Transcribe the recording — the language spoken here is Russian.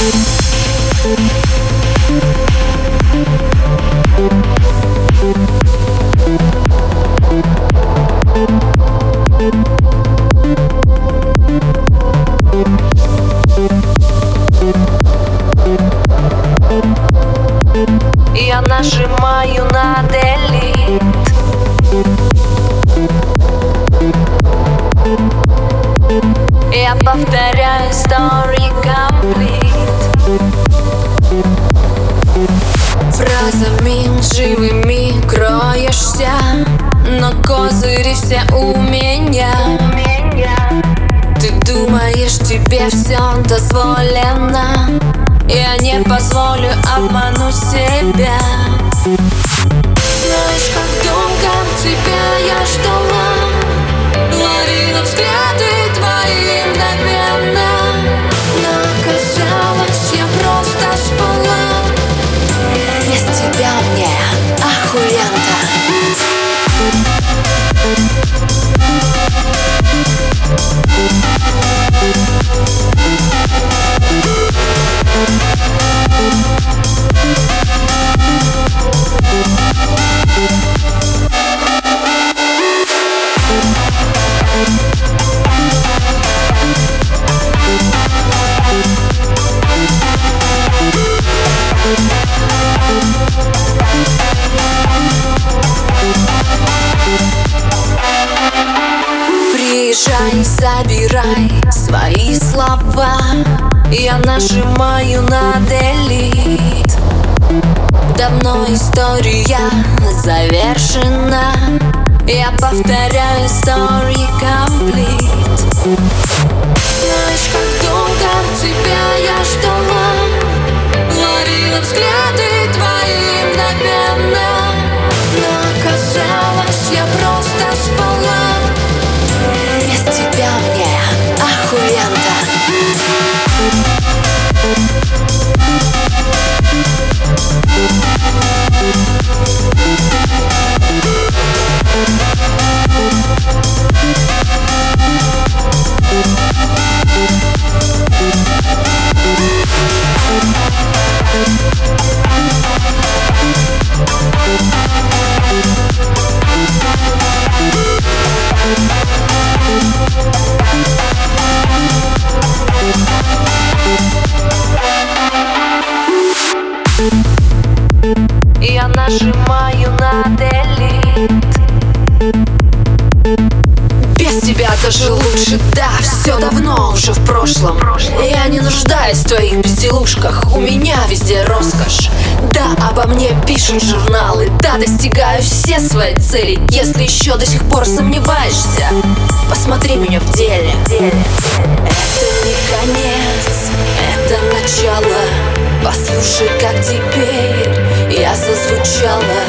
Я нажимаю на delete Я повторяю story Фразами живыми кроешься Но козыри все у меня. Ты думаешь, тебе все дозволено? Я не позволю обмануть себя Приезжай, забирай свои слова. Я нажимаю на delete Давно история завершена Я повторяю story complete Нажимаю на delete без тебя даже лучше, да, все давно уже в прошлом. Я не нуждаюсь в твоих безделушках, у меня везде роскошь. Да, обо мне пишут журналы, да, достигаю все свои цели. Если еще до сих пор сомневаешься, посмотри меня в деле. Это не конец, это начало. Послушай, как теперь я зазвучала